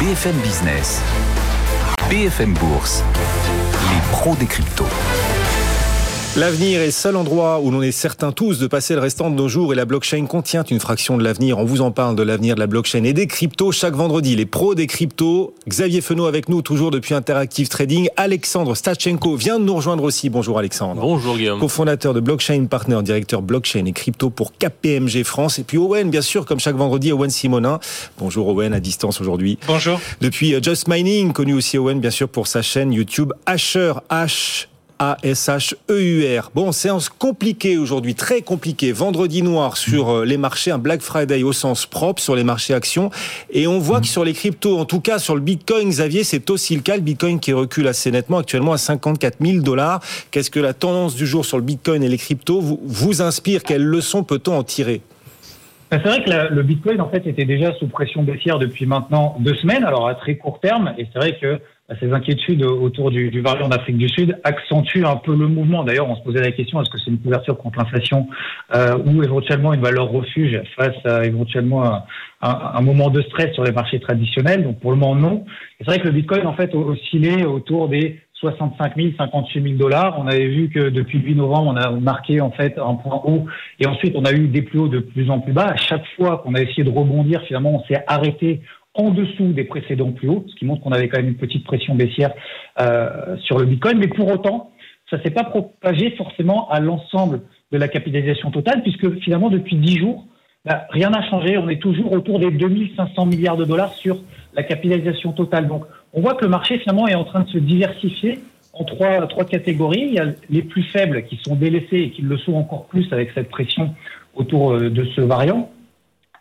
BFM Business. BFM Bourse. Les pros des cryptos. L'avenir est le seul endroit où l'on est certain tous de passer le restant de nos jours et la blockchain contient une fraction de l'avenir. On vous en parle de l'avenir de la blockchain et des cryptos chaque vendredi. Les pros des cryptos, Xavier Fenot avec nous toujours depuis Interactive Trading. Alexandre Stachenko vient de nous rejoindre aussi. Bonjour Alexandre. Bonjour Guillaume. Co-fondateur de Blockchain Partner, directeur blockchain et crypto pour KPMG France. Et puis Owen, bien sûr, comme chaque vendredi, Owen Simonin. Bonjour Owen, à distance aujourd'hui. Bonjour. Depuis euh, Just Mining, connu aussi Owen, bien sûr, pour sa chaîne YouTube Asher H a-S-H-E-U-R. Bon, séance compliquée aujourd'hui, très compliquée. Vendredi noir sur euh, les marchés, un Black Friday au sens propre sur les marchés actions. Et on voit que sur les cryptos, en tout cas sur le Bitcoin, Xavier, c'est aussi le cas. Le Bitcoin qui recule assez nettement, actuellement à 54 000 dollars. Qu'est-ce que la tendance du jour sur le Bitcoin et les cryptos vous, inspire? Quelles leçons peut-on en tirer? Ben, c'est vrai que le Bitcoin en fait était déjà sous pression baissière depuis maintenant deux semaines, alors à très court terme, et c'est vrai que ces inquiétudes autour du, du variant d'Afrique du Sud accentuent un peu le mouvement. D'ailleurs, on se posait la question est-ce que c'est une couverture contre l'inflation euh, ou éventuellement une valeur refuge face à éventuellement un, un, un, moment de stress sur les marchés traditionnels? Donc pour le moment non. C'est vrai que le Bitcoin en fait oscillait autour des 65 000, 58 000 dollars. On avait vu que depuis le 8 novembre, on a marqué en fait un point haut et ensuite on a eu des plus hauts de plus en plus bas. À chaque fois qu'on a essayé de rebondir, finalement, on s'est arrêté en dessous des précédents plus hauts, ce qui montre qu'on avait quand même une petite pression baissière euh, sur le Bitcoin. Mais pour autant, ça s'est pas propagé forcément à l'ensemble de la capitalisation totale, puisque finalement, depuis 10 jours, bah, rien n'a changé. On est toujours autour des 2500 milliards de dollars sur la capitalisation totale. Donc, on voit que le marché finalement est en train de se diversifier en trois, trois catégories. Il y a les plus faibles qui sont délaissés et qui le sont encore plus avec cette pression autour euh, de ce variant.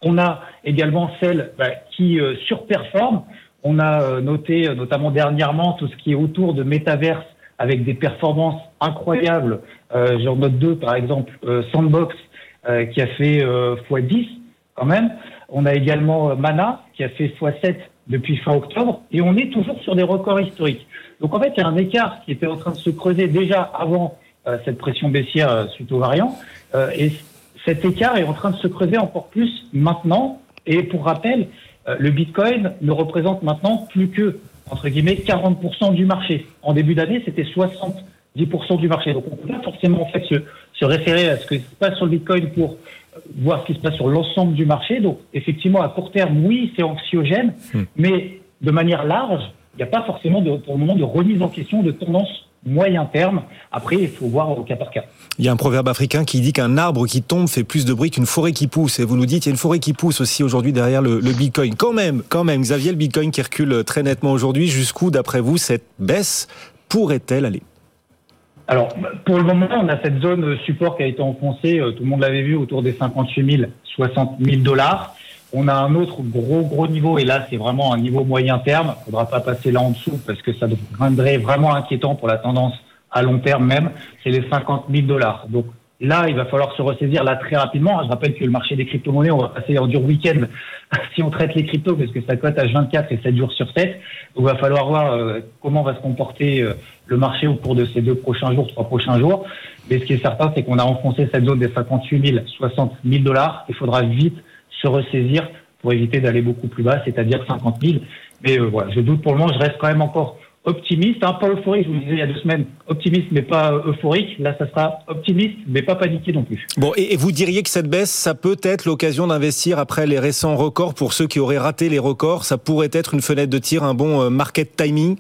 On a également celles bah, qui euh, surperforment. On a euh, noté euh, notamment dernièrement tout ce qui est autour de métaverse avec des performances incroyables. Euh, J'en note deux par exemple, Sandbox qui a fait x10 quand même. On a également Mana qui a fait x7 depuis fin octobre, et on est toujours sur des records historiques. Donc en fait, il y a un écart qui était en train de se creuser déjà avant euh, cette pression baissière euh, suite au variant, euh, et cet écart est en train de se creuser encore plus maintenant. Et pour rappel, le Bitcoin ne représente maintenant plus que entre guillemets 40% du marché. En début d'année, c'était 70% du marché. Donc on peut pas forcément en fait se, se référer à ce qui se passe sur le Bitcoin pour voir ce qui se passe sur l'ensemble du marché. Donc, effectivement, à court terme, oui, c'est anxiogène, hmm. mais de manière large, il n'y a pas forcément de, pour le moment de remise en question de tendance moyen terme. Après, il faut voir au cas par cas. Il y a un proverbe africain qui dit qu'un arbre qui tombe fait plus de bruit qu'une forêt qui pousse. Et vous nous dites, il y a une forêt qui pousse aussi aujourd'hui derrière le, le, Bitcoin. Quand même, quand même, Xavier, le Bitcoin qui recule très nettement aujourd'hui. Jusqu'où, d'après vous, cette baisse pourrait-elle aller? Alors, pour le moment, on a cette zone support qui a été enfoncée, euh, tout le monde l'avait vu, autour des 58 000, 60 000 dollars. On a un autre gros, gros niveau, et là, c'est vraiment un niveau moyen terme. Il faudra pas passer là en dessous parce que ça deviendrait vraiment inquiétant pour la tendance à long terme même. C'est les 50 000 dollars. Donc, Là, il va falloir se ressaisir là très rapidement. Je rappelle que le marché des crypto-monnaies, on va passer en dur week-end si on traite les cryptos parce que ça cote à 24 et 7 jours sur 7. Donc, il va falloir voir euh, comment va se comporter euh, le marché au cours de ces deux prochains jours, trois prochains jours. Mais ce qui est certain, c'est qu'on a enfoncé cette zone des 58 000, 60 000 dollars. Il faudra vite se ressaisir pour éviter d'aller beaucoup plus bas, c'est-à-dire 50 000. Mais euh, voilà, je doute pour le moment. Je reste quand même encore optimiste, hein, pas euphorique, je vous le disais il y a deux semaines, optimiste mais pas euphorique. Là, ça sera optimiste mais pas paniqué non plus. Bon, et, vous diriez que cette baisse, ça peut être l'occasion d'investir après les récents records pour ceux qui auraient raté les records. Ça pourrait être une fenêtre de tir, un bon euh, market timing?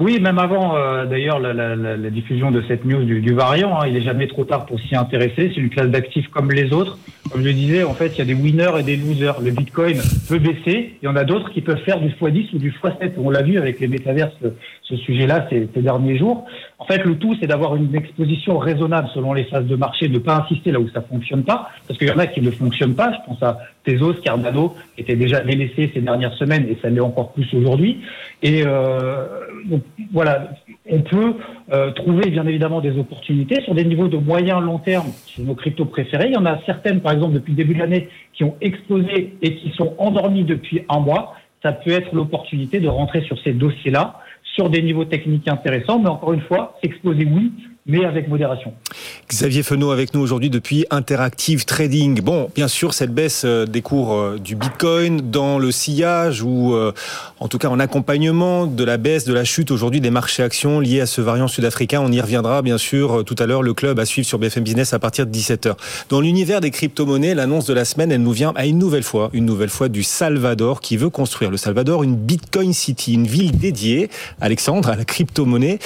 Oui, même avant euh, d'ailleurs la, diffusion de cette news du, variant, hein, il est jamais trop tard pour s'y intéresser. C'est une classe d'actifs comme les autres. Comme je le disais, en fait, il y a des winners et des losers. Le Bitcoin peut baisser. Il y en a d'autres qui peuvent faire du x10 ou du x7. On l'a vu avec les métaverses, ce sujet-là, ces, ces, derniers jours. En fait, le tout, c'est d'avoir une exposition raisonnable selon les phases de marché, de ne pas insister là où ça fonctionne pas, parce qu'il y en a qui ne fonctionnent pas. Je pense à Tezos, Cardano, qui était déjà délaissé ces dernières semaines et ça l'est encore plus aujourd'hui. Et euh, donc, voilà, on peut euh, trouver bien évidemment des opportunités sur des niveaux de moyen long terme sur nos cryptos préférés. Il y en a certaines, par exemple, depuis le début de l'année, qui ont explosé et qui sont endormies depuis un mois. Ça peut être l'opportunité de rentrer sur ces dossiers-là sur des niveaux techniques intéressants, mais encore une fois, exposer oui, mais avec modération. Xavier Fenot avec nous aujourd'hui depuis Interactive Trading. Bon, bien sûr, cette baisse euh, des cours euh, du Bitcoin dans le sillage ou euh, en tout cas en accompagnement de la baisse, de la chute aujourd'hui des marchés actions liés à ce variant sud-africain. On y reviendra bien sûr tout à l'heure. Le club à suivre sur BFM Business à partir de 17h. Dans l'univers des crypto-monnaies, l'annonce de la semaine, elle nous vient à une nouvelle fois, une nouvelle fois du Salvador qui veut construire le Salvador une Bitcoin City, une ville dédiée, Alexandre, à la crypto-monnaie.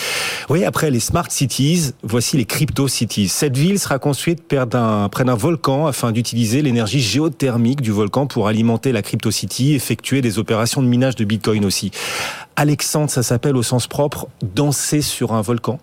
Oui, après les smart cities, voici les Crypto Cities. Cette ville sera construite près d'un volcan afin d'utiliser l'énergie géothermique du volcan pour alimenter la Crypto City, effectuer des opérations de minage de Bitcoin aussi. Alexandre, ça s'appelle au sens propre danser sur un volcan.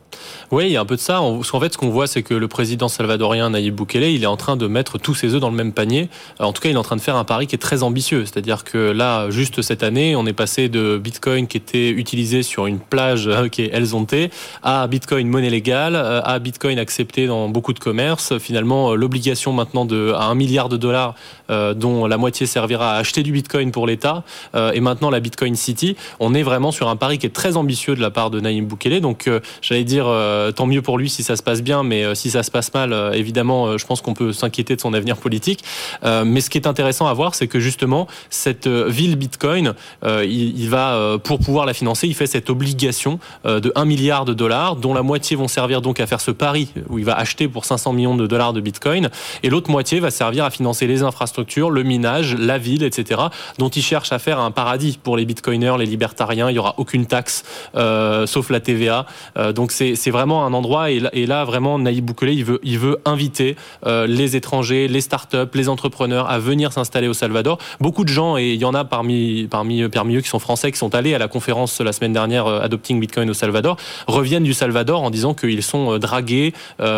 Oui, il y a un peu de ça. En fait, ce qu'on voit, c'est que le président salvadorien Nayib Bukele, il est en train de mettre tous ses œufs dans le même panier. En tout cas, il est en train de faire un pari qui est très ambitieux. C'est-à-dire que là, juste cette année, on est passé de Bitcoin qui était utilisé sur une plage euh, qui est El Zonte à Bitcoin monnaie légale, euh, à Bitcoin accepté dans beaucoup de commerces. Finalement, euh, l'obligation maintenant de à un milliard de dollars, dont la moitié servira à acheter du Bitcoin pour l'État, et maintenant la Bitcoin City. On est vraiment sur un pari qui est très ambitieux de la part de Nayib Bukele. Donc, j'allais dire euh, tant mieux pour lui si ça se passe bien, mais euh, si ça se passe mal, euh, évidemment, je pense qu'on peut s'inquiéter de son avenir politique. mais ce qui est intéressant à voir, c'est que justement, cette ville Bitcoin, il, va, pour pouvoir la financer, il fait cette obligation de 1 milliard de dollars, dont la moitié vont servir donc à faire ce pari où il va acheter pour 500 millions de dollars de Bitcoin, et l'autre moitié va servir à financer les infrastructures, le minage, la ville, etc., dont il cherche à faire un paradis pour les Bitcoiners, les libertariens. Il n'y aura aucune taxe, sauf la TVA. donc c'est vraiment un endroit et là, vraiment Naïb Boukele il veut inviter euh, les étrangers, les startups, les entrepreneurs à venir s'installer au Salvador. Beaucoup de gens et il y en a parmi parmi parmi eux qui sont français qui sont allés à la conférence la semaine dernière euh, Adopting Bitcoin au Salvador reviennent du Salvador en disant qu'ils sont euh, dragués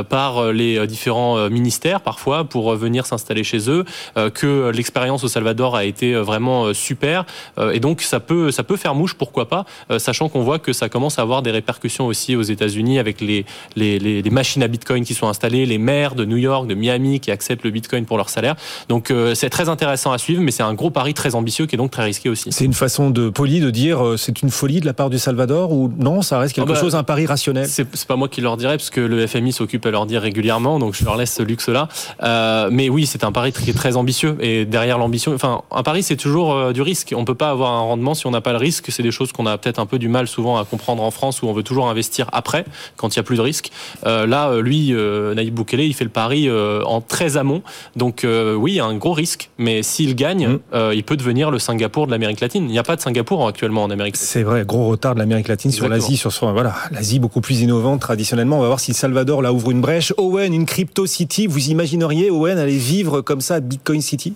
par les différents ministères parfois pour venir s'installer chez eux, que l'expérience au Salvador a été vraiment super et donc ça peut ça peut faire mouche pourquoi pas, sachant qu'on voit que ça commence à avoir des répercussions aussi aux États-Unis avec les, les, machines à Bitcoin qui sont installées, les maires de New York, de Miami qui acceptent le Bitcoin pour leur salaire. Donc euh, c'est très intéressant à suivre, mais c'est un gros pari très ambitieux qui est donc très risqué aussi. C'est une façon de poli de dire euh, c'est une folie de la part du Salvador ou non, ça reste quelque ah bah, chose, un pari rationnel? C'est pas moi qui leur dirais parce que le FMI s'occupe à leur dire régulièrement, donc je leur laisse ce luxe-là. Euh, mais oui, c'est un pari qui est très ambitieux et derrière l'ambition, enfin un pari c'est toujours du risque. On peut pas avoir un rendement si on n'a pas le risque. C'est des choses qu'on a peut-être un peu du mal souvent à comprendre en France où on veut toujours investir après quand il y a plus de risque. Euh, là, euh, lui, euh, Naïb Boukele, il fait le pari en très amont. Donc oui, il y a un gros risque, mais s'il gagne, mm. il peut devenir le Singapour de l'Amérique latine. Il n'y a pas de Singapour actuellement en Amérique. C'est vrai, gros retard de l'Amérique latine sur l'Asie, sur son voilà, l'Asie beaucoup plus innovante traditionnellement. On va voir si Salvador là ouvre une brèche. Owen, une crypto city, vous imagineriez Owen aller vivre comme ça à Bitcoin City?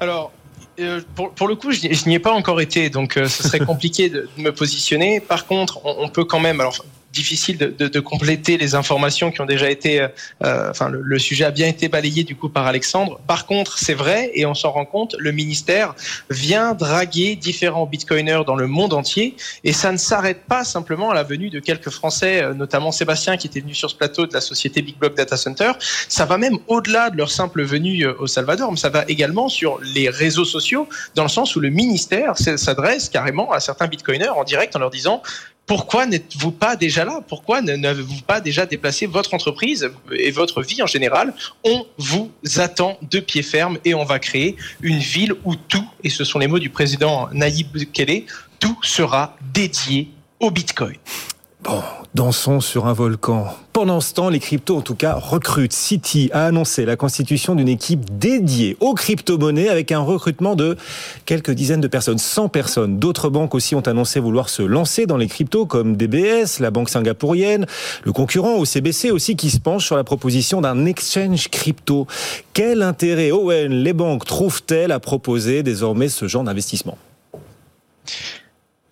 Alors, pour, le coup, je, n'y ai pas encore été, donc ce serait compliqué de, me positionner. Par contre, on, on, peut quand même, alors difficile de, de, de, compléter les informations qui ont déjà été. Euh, euh, enfin, le, sujet a bien été balayé du coup par Alexandre. Par contre, c'est vrai et on s'en rend compte. Le ministère vient draguer différents bitcoiners dans le monde entier et ça ne s'arrête pas simplement à la venue de quelques Français, euh, notamment Sébastien qui était venu sur ce plateau de la société Big Block Data Center. Ça va même au-delà de leur simple venue au Salvador, mais ça va également sur les réseaux sociaux, dans le sens où le ministère s'adresse carrément à certains bitcoiners en direct en leur disant pourquoi n'êtes-vous pas déjà là? Pourquoi n'avez-vous pas déjà déplacé votre entreprise et votre vie en général? On vous attend de pied ferme et on va créer une ville où tout, et ce sont les mots du président Naïb Bukele, tout sera dédié au Bitcoin. Bon, dansons sur un volcan. Pendant ce temps, les cryptos, en tout cas, recrutent. City a annoncé la constitution d'une équipe dédiée aux crypto-monnaies avec un recrutement de quelques dizaines de personnes, 100 personnes. D'autres banques aussi ont annoncé vouloir se lancer dans les cryptos comme DBS, la banque singapourienne, le concurrent OCBC aussi qui se penche sur la proposition d'un exchange crypto. Quel intérêt Owen, les banques trouvent-elles à proposer désormais ce genre d'investissement?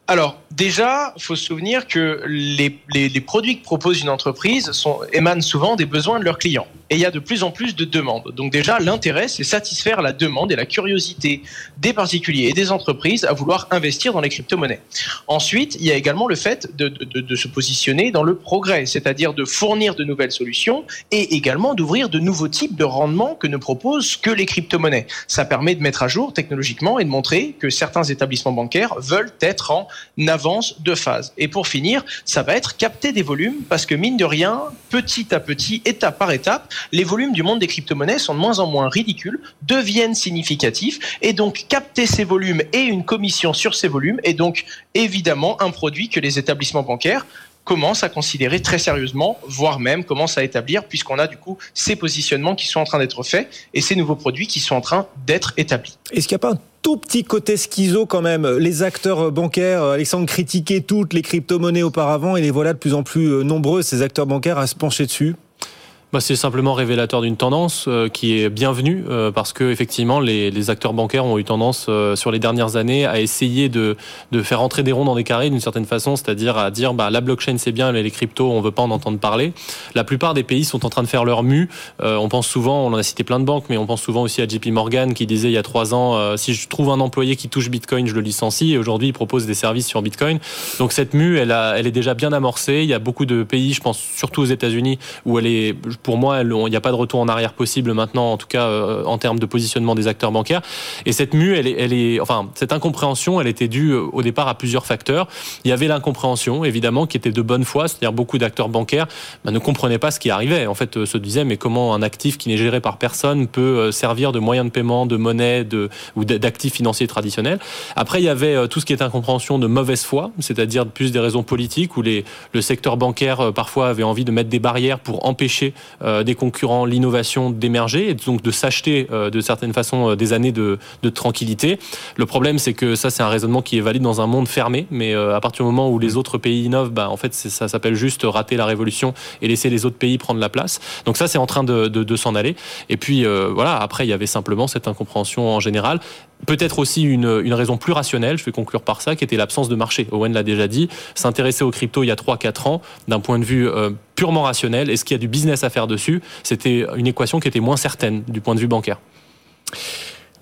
Alors, déjà, il faut se souvenir que les, les, produits que propose une entreprise émanent souvent des besoins de leurs clients. Et il y a de plus en plus de demandes. Donc déjà, l'intérêt, c'est satisfaire la demande et la curiosité des particuliers et des entreprises à vouloir investir dans les crypto-monnaies. Ensuite, il y a également le fait de, de, se positionner dans le progrès, c'est-à-dire de fournir de nouvelles solutions et également d'ouvrir de nouveaux types de rendements que ne proposent que les crypto-monnaies. Ça permet de mettre à jour technologiquement et de montrer que certains établissements bancaires veulent être en avance de phase. Et pour finir, ça va être capter des volumes parce que mine de rien, petit à petit, étape par étape, les volumes du monde des crypto-monnaies sont de moins en moins ridicules, deviennent significatifs et donc capter ces volumes et une commission sur ces volumes est donc évidemment un produit que les établissements bancaires commencent à considérer très sérieusement, voire même commencent à établir, puisqu'on a du coup ces positionnements qui sont en train d'être faits et ces nouveaux produits qui sont en train d'être établis. Est-ce qu'il n'y a pas un tout petit côté schizo quand même? Les acteurs bancaires, Alexandre, critiquaient toutes les crypto-monnaies auparavant et les voilà de plus en plus nombreux, ces acteurs bancaires, à se pencher dessus? Bah, c'est simplement révélateur d'une tendance euh, qui est bienvenue euh, parce que effectivement les, acteurs bancaires ont eu tendance euh, sur les dernières années à essayer de, de faire entrer des ronds dans des carrés d'une certaine façon, c'est-à-dire à dire bah, la blockchain c'est bien mais les cryptos on veut pas en entendre parler. La plupart des pays sont en train de faire leur mue. on pense souvent, on en a cité plein de banques, mais on pense souvent aussi à JP Morgan qui disait il y a trois ans si je trouve un employé qui touche Bitcoin je le licencie et aujourd'hui il propose des services sur Bitcoin. Donc cette mue elle, elle est déjà bien amorcée. Il y a beaucoup de pays, je pense surtout aux États-Unis où elle est pour moi, il n'y a pas de retour en arrière possible maintenant, en tout cas euh, en termes de positionnement des acteurs bancaires. Et cette mue, elle est, enfin, cette incompréhension, elle était due euh, au départ à plusieurs facteurs. Il y avait l'incompréhension, évidemment, qui était de bonne foi, c'est-à-dire beaucoup d'acteurs bancaires bah, ne comprenaient pas ce qui arrivait. En fait, euh, se disaient, mais comment un actif qui n'est géré par personne peut servir de moyen de paiement, de monnaie, de, ou d'actifs financiers traditionnels? Après, il y avait tout ce qui est incompréhension de mauvaise foi, c'est-à-dire plus des raisons politiques où le secteur bancaire parfois avait envie de mettre des barrières pour empêcher des concurrents l'innovation d'émerger et donc de s'acheter euh, de certaines façons euh, des années de, de tranquillité. Le problème, c'est que ça, c'est un raisonnement qui est valide dans un monde fermé, mais à partir du moment où les autres pays innovent, bah, en fait, ça s'appelle juste rater la révolution et laisser les autres pays prendre la place. Donc ça, c'est en train de, de, de s'en aller. Et puis voilà, après, il y avait simplement cette incompréhension en général. Peut-être aussi une, une, raison plus rationnelle, je vais conclure par ça, qui était l'absence de marché. Owen l'a déjà dit, s'intéresser aux cryptos il y a 3-4 ans, d'un point de vue euh, purement rationnel, est-ce qu'il y a du business à faire dessus? C'était une équation qui était moins certaine du point de vue bancaire.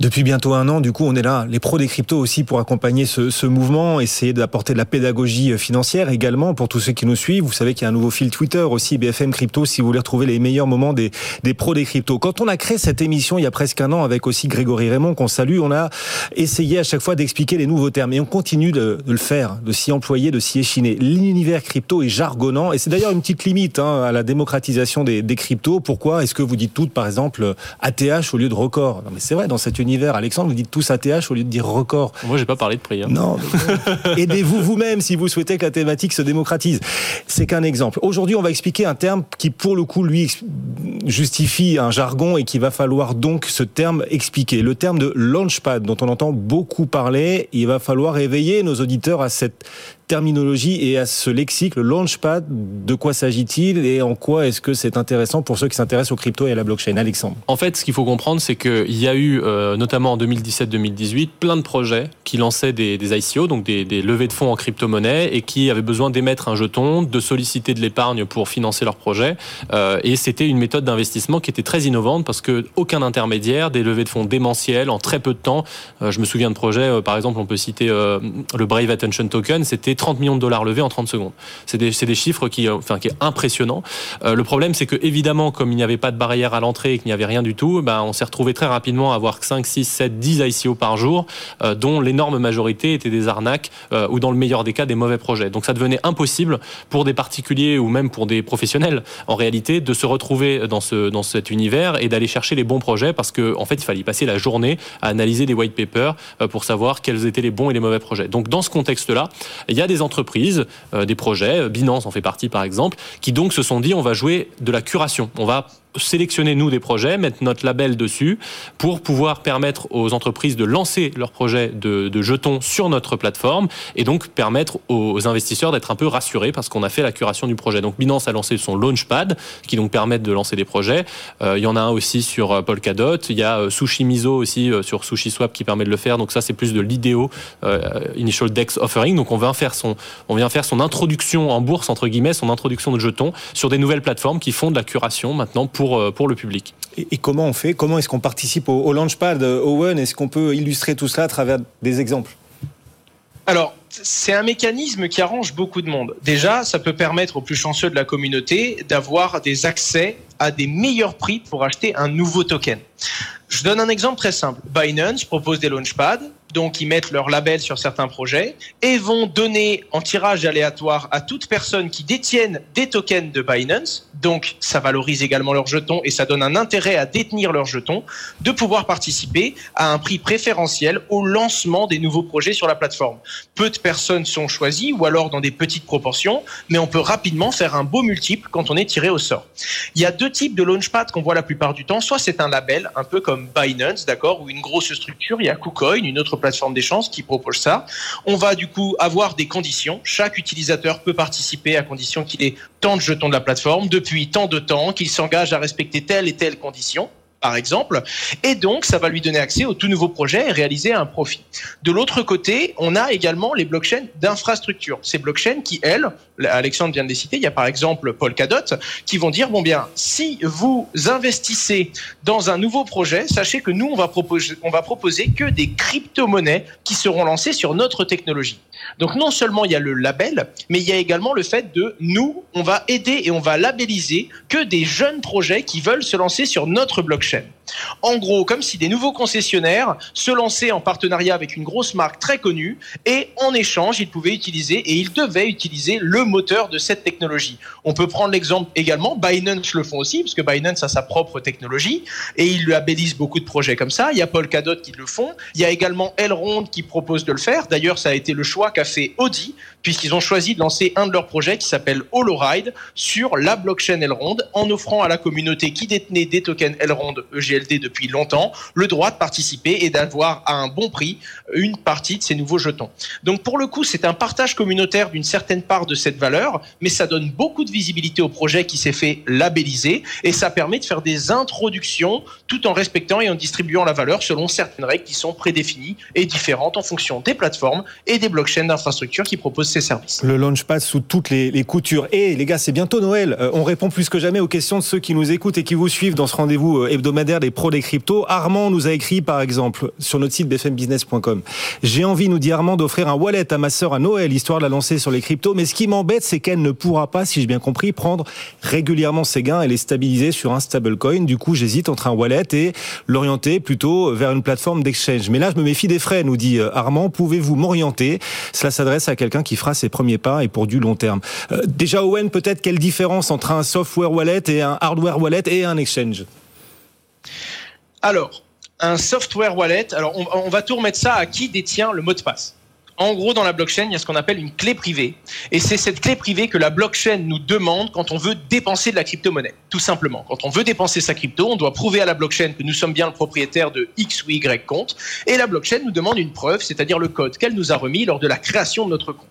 Depuis bientôt un an, du coup, on est là, les pros des cryptos aussi pour accompagner ce, mouvement, essayer d'apporter de la pédagogie euh, financière également pour tous ceux qui nous suivent. Vous savez qu'il y a un nouveau fil Twitter aussi, BFM Crypto, si vous voulez retrouver les meilleurs moments des, des pros des cryptos. Quand on a créé cette émission il y a presque un an avec aussi Grégory Raymond qu'on salue, on a essayé à chaque fois d'expliquer les nouveaux termes et on continue de, le faire, de s'y employer, de s'y échiner. L'univers crypto est jargonnant et c'est d'ailleurs une petite limite hein, à la démocratisation des, des cryptos. Pourquoi est-ce que vous dites toutes, par exemple, ATH au lieu de record? Non mais c'est vrai, dans cet univers, Alexandre, vous dites tous ATH au lieu de dire record. Moi, j'ai pas parlé de prix. Hein. Non. Aidez-vous vous-même si vous souhaitez que la thématique se démocratise. C'est qu'un exemple. Aujourd'hui, on va expliquer un terme qui, pour le coup, lui, justifie un jargon et qu'il va falloir donc ce terme expliquer. Le terme de launchpad, dont on entend beaucoup parler, il va falloir éveiller nos auditeurs à cette terminologie et à ce lexique, le launchpad, de quoi s'agit-il et en quoi est-ce que c'est intéressant pour ceux qui s'intéressent aux crypto et à la blockchain? Alexandre En fait, ce qu'il faut comprendre, c'est qu'il y a eu, euh, notamment en 2017-2018, plein de projets qui lançaient des, ICO, donc des, levées de fonds en crypto-monnaie et qui avaient besoin d'émettre un jeton, de solliciter de l'épargne pour financer leur projet. Euh, et c'était une méthode d'investissement qui était très innovante parce que aucun intermédiaire, des levées de fonds démentielles en très peu de temps. Euh, je me souviens de projets, par exemple, on peut citer le Brave Attention Token, c'était 30 millions de dollars levés en 30 secondes. C'est des, chiffres qui, enfin, qui est impressionnant. Euh, le problème, c'est que évidemment, comme il n'y avait pas de barrière à l'entrée et qu'il n'y avait rien du tout, ben, on s'est retrouvé très rapidement à avoir 5, 6, 7, 10 ICO par jour, euh, dont l'énorme majorité étaient des arnaques euh, ou dans le meilleur des cas des mauvais projets. Donc ça devenait impossible pour des particuliers ou même pour des professionnels, en réalité, de se retrouver dans, ce, dans cet univers et d'aller chercher les bons projets parce qu'en en fait, il fallait passer la journée à analyser des white papers pour savoir quels étaient les bons et les mauvais projets. Donc dans ce contexte-là, il y a des entreprises, euh, des projets, Binance en fait partie par exemple, qui donc se sont dit on va jouer de la curation, on va sélectionner nous des projets, mettre notre label dessus pour pouvoir permettre aux entreprises de lancer leurs projets de, jetons sur notre plateforme et donc permettre aux investisseurs d'être un peu rassurés parce qu'on a fait la curation du projet. Donc Binance a lancé son Launchpad qui donc permet de lancer des projets. Euh, il y en a un aussi sur euh, Polkadot. Il y a euh, Sushi Miso aussi sur SushiSwap qui permet de le faire. Donc ça c'est plus de l'IDEO euh, Initial Dex Offering. Donc on vient faire son on vient faire son introduction en bourse entre guillemets, son introduction de jetons sur des nouvelles plateformes qui font de la curation maintenant pour pour, pour le public. Et, comment on fait? Comment est-ce qu'on participe au, au Launchpad Owen, est-ce qu'on peut illustrer tout cela à travers des exemples? Alors, c'est un mécanisme qui arrange beaucoup de monde. Déjà, ça peut permettre aux plus chanceux de la communauté d'avoir des accès à des meilleurs prix pour acheter un nouveau token. Je donne un exemple très simple. Binance propose des launchpads, donc ils mettent leur label sur certains projets et vont donner en tirage aléatoire à toute personne qui détienne des tokens de Binance, donc ça valorise également leurs jetons et ça donne un intérêt à détenir leurs jetons, de pouvoir participer à un prix préférentiel au lancement des nouveaux projets sur la plateforme. Peu de personnes sont choisies ou alors dans des petites proportions, mais on peut rapidement faire un beau multiple quand on est tiré au sort. Il y a deux types de launchpad qu'on voit la plupart du temps, soit c'est un label, un peu comme Binance, d'accord, ou une grosse structure, il y a KuCoin, une autre plateforme d'échange qui propose ça. On va du coup avoir des conditions. Chaque utilisateur peut participer à condition qu'il ait tant de jetons de la plateforme depuis tant de temps, qu'il s'engage à respecter telle et telle condition par exemple, et donc ça va lui donner accès au tout nouveau projet et réaliser un profit. De l'autre côté, on a également les blockchains d'infrastructure. Ces blockchains qui, elles, Alexandre vient de les citer, il y a par exemple Polkadot, qui vont dire, bon bien, si vous investissez dans un nouveau projet, sachez que nous, on va proposer, on va proposer que des crypto-monnaies qui seront lancées sur notre technologie. Donc non seulement il y a le label, mais il y a également le fait de, nous, on va aider et on va labelliser que des jeunes projets qui veulent se lancer sur notre blockchain. En gros, comme si des nouveaux concessionnaires se lançaient en partenariat avec une grosse marque très connue et en échange, ils pouvaient utiliser et ils devaient utiliser le moteur de cette technologie. On peut prendre l'exemple également, Binance le font aussi, parce que Binance a sa propre technologie et ils labellisent beaucoup de projets comme ça. Il y a Polkadot qui le font. Il y a également Elrond qui propose de le faire. D'ailleurs, ça a été le choix qu'a fait Audi, puisqu'ils ont choisi de lancer un de leurs projets qui s'appelle HoloRide sur la blockchain Elrond en offrant à la communauté qui détenait des tokens Elrond Depuis longtemps le droit de participer et d'avoir à un bon prix une partie de ces nouveaux jetons. Donc pour le coup, c'est un partage communautaire d'une certaine part de cette valeur, mais ça donne beaucoup de visibilité au projet qui s'est fait labelliser et ça permet de faire des introductions tout en respectant et en distribuant la valeur selon certaines règles qui sont prédéfinies et différentes en fonction des plateformes et des blockchains d'infrastructure qui proposent ces services. Le launchpad sous toutes les, coutures. Et les gars, c'est bientôt Noël. Euh, on répond plus que jamais aux questions de ceux qui nous écoutent et qui vous suivent dans ce rendez-vous euh, hebdomadaire des pros des cryptos. Armand nous a écrit, par exemple, sur notre site bfmbusiness.com. J'ai envie, nous dit Armand, d'offrir un wallet à ma sœur à Noël, histoire de la lancer sur les cryptos. Mais ce qui m'embête, c'est qu'elle ne pourra pas, si j'ai bien compris, prendre régulièrement ses gains et les stabiliser sur un stablecoin. Du coup, j'hésite entre un wallet et l'orienter plutôt vers une plateforme d'exchange. Mais là, je me méfie des frais, nous dit euh, Armand. Pouvez-vous m'orienter? Cela s'adresse à quelqu'un qui fera ses premiers pas et pour du long terme. Euh, déjà, Owen, peut-être quelle différence entre un software wallet et un hardware wallet et un exchange? Alors, un software wallet, alors on, va tout remettre ça à qui détient le mot de passe. En gros, dans la blockchain, il y a ce qu'on appelle une clé privée. Et c'est cette clé privée que la blockchain nous demande quand on veut dépenser de la crypto-monnaie. Tout simplement. Quand on veut dépenser sa crypto, on doit prouver à la blockchain que nous sommes bien le propriétaire de X ou Y compte. Et la blockchain nous demande une preuve, c'est-à-dire le code qu'elle nous a remis lors de la création de notre compte.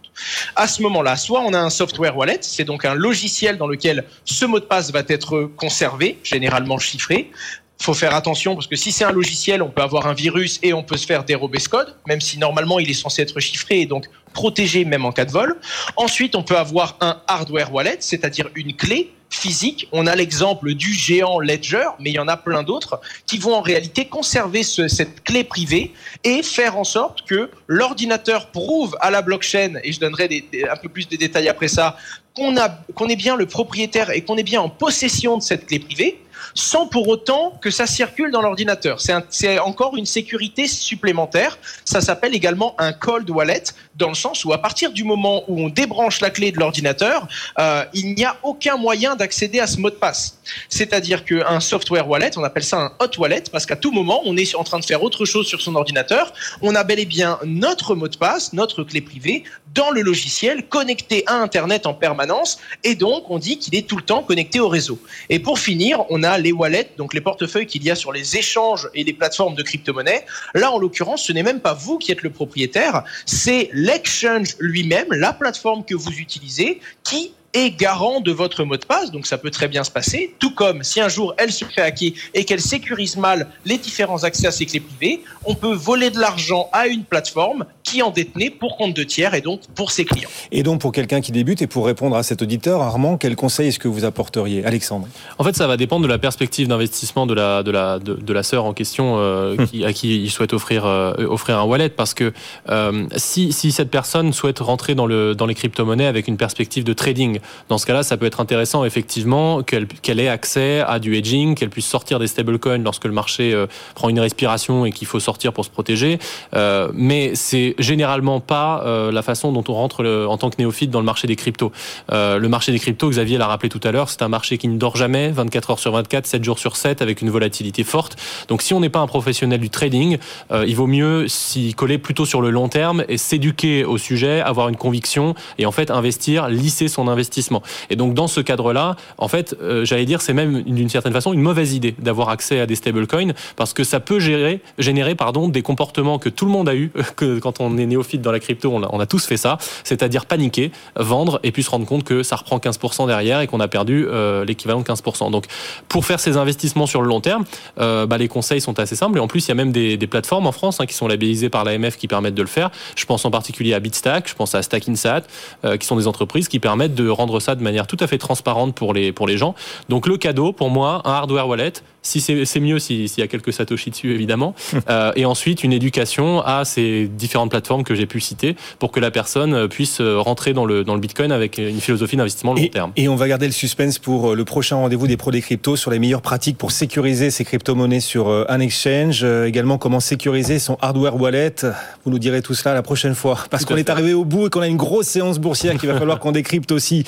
À ce moment-là, soit on a un software wallet, c'est donc un logiciel dans lequel ce mot de passe va être conservé, généralement chiffré, faut faire attention parce que si c'est un logiciel, on peut avoir un virus et on peut se faire dérober ce code, même si normalement il est censé être chiffré et donc protégé même en cas de vol. Ensuite, on peut avoir un hardware wallet, c'est-à-dire une clé physique. On a l'exemple du géant Ledger, mais il y en a plein d'autres qui vont en réalité conserver cette clé privée et faire en sorte que l'ordinateur prouve à la blockchain, et je donnerai un peu plus de détails après ça, qu'on qu'on est bien le propriétaire et qu'on est bien en possession de cette clé privée sans pour autant que ça circule dans l'ordinateur. C'est encore une sécurité supplémentaire. Ça s'appelle également un cold wallet, dans le sens où à partir du moment où on débranche la clé de l'ordinateur, euh, il n'y a aucun moyen d'accéder à ce mot de passe. C'est-à-dire qu'un software wallet, on appelle ça un hot wallet, parce qu'à tout moment, on est en train de faire autre chose sur son ordinateur. On a bel et bien notre mot de passe, notre clé privée, dans le logiciel, connecté à Internet en permanence, et donc on dit qu'il est tout le temps connecté au réseau. Et pour finir, on a les wallets, donc les portefeuilles qu'il y a sur les échanges et les plateformes de crypto-monnaie. Là, en l'occurrence, ce n'est même pas vous qui êtes le propriétaire, c'est l'exchange lui-même, la plateforme que vous utilisez, qui est garant de votre mot de passe, donc ça peut très bien se passer. Tout comme si un jour elle se fait hacker et qu'elle sécurise mal les différents accès à ses clés privées, on peut voler de l'argent à une plateforme qui en détenait pour compte de tiers et donc pour ses clients. Et donc pour quelqu'un qui débute et pour répondre à cet auditeur, Armand, quel conseil est-ce que vous apporteriez? Alexandre? En fait, ça va dépendre de la perspective d'investissement de la, de la, de, la sœur en question euh, hum. qui, à qui il souhaite offrir, euh, offrir un wallet parce que euh, si, si cette personne souhaite rentrer dans, le, dans les crypto-monnaies avec une perspective de trading, dans ce cas-là, ça peut être intéressant effectivement qu'elle ait accès à du hedging, qu'elle puisse sortir des stablecoins lorsque le marché prend une respiration et qu'il faut sortir pour se protéger. mais c'est généralement pas la façon dont on rentre en tant que néophyte dans le marché des cryptos. le marché des cryptos, Xavier l'a rappelé tout à l'heure, c'est un marché qui ne dort jamais, 24 heures sur 24, 7 jours sur 7, avec une volatilité forte. Donc si on n'est pas un professionnel du trading, euh, il vaut mieux s'y coller plutôt sur le long terme et s'éduquer au sujet, avoir une conviction et en fait investir, lisser son investissement. Et donc dans ce cadre-là, en fait, euh, j'allais dire, c'est même d'une certaine façon une mauvaise idée d'avoir accès à des stablecoins parce que ça peut gérer, générer pardon, des comportements que tout le monde a eu, que quand on est néophyte dans la crypto, on a, on a tous fait ça, c'est-à-dire paniquer, vendre et puis se rendre compte que ça reprend 15% derrière et qu'on a perdu euh, l'équivalent de 15%. Donc pour faire ces investissements sur le long terme, bah, les conseils sont assez simples et en plus il y a même des, des plateformes en France hein, qui sont labellisées par l'AMF qui permettent de le faire. Je pense en particulier à Bitstack, je pense à Stackinsat, euh, qui sont des entreprises qui permettent de rendre ça de manière tout à fait transparente pour les, pour les gens. Donc le cadeau, pour moi, un hardware wallet, si c'est mieux s'il y a quelques satoshi dessus évidemment euh, et ensuite une éducation à ces différentes plateformes que j'ai pu citer pour que la personne puisse rentrer dans le dans le Bitcoin avec une philosophie d'investissement long terme. Et on va garder le suspense pour euh, le prochain rendez-vous des pros des cryptos sur les meilleures pratiques pour sécuriser ces crypto-monnaies sur un exchange, également comment sécuriser son hardware wallet. Vous nous direz tout cela la prochaine fois, parce qu'on est arrivé au bout et qu'on a une grosse séance boursière qu'il va falloir qu'on décrypte aussi.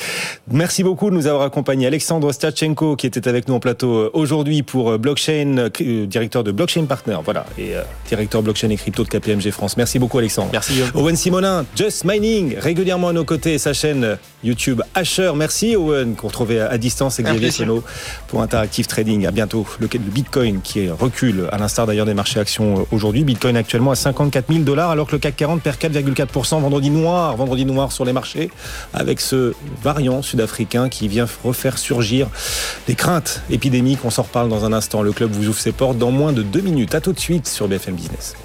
Merci beaucoup de nous avoir accompagnés. Alexandre Stachenko, qui était avec nous en plateau euh, aujourd'hui pour euh, Blockchain, euh, directeur de Blockchain Partner, voilà, et directeur blockchain et crypto de KPMG France. Merci beaucoup, Alexandre. Merci. Owen Simonin, Just Mining, régulièrement à nos côtés, sa chaîne YouTube Asher. Merci, Owen, qu'on retrouvait à distance avec Xavier Seno pour Interactive Trading. À bientôt. Le Bitcoin qui recule, à l'instar d'ailleurs des marchés actions aujourd'hui. Bitcoin actuellement à 54 000 dollars, alors que le CAC 40 perd 4,4%. Vendredi noir, vendredi noir sur les marchés, avec ce variant sud-africain qui vient refaire surgir des craintes épidémiques. On s'en reparle dans un Le club vous ouvre ses portes dans moins de deux minutes. À tout de suite sur BFM Business.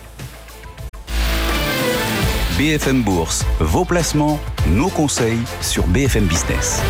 BFM Bourse, vos placements, nos conseils sur BFM Business.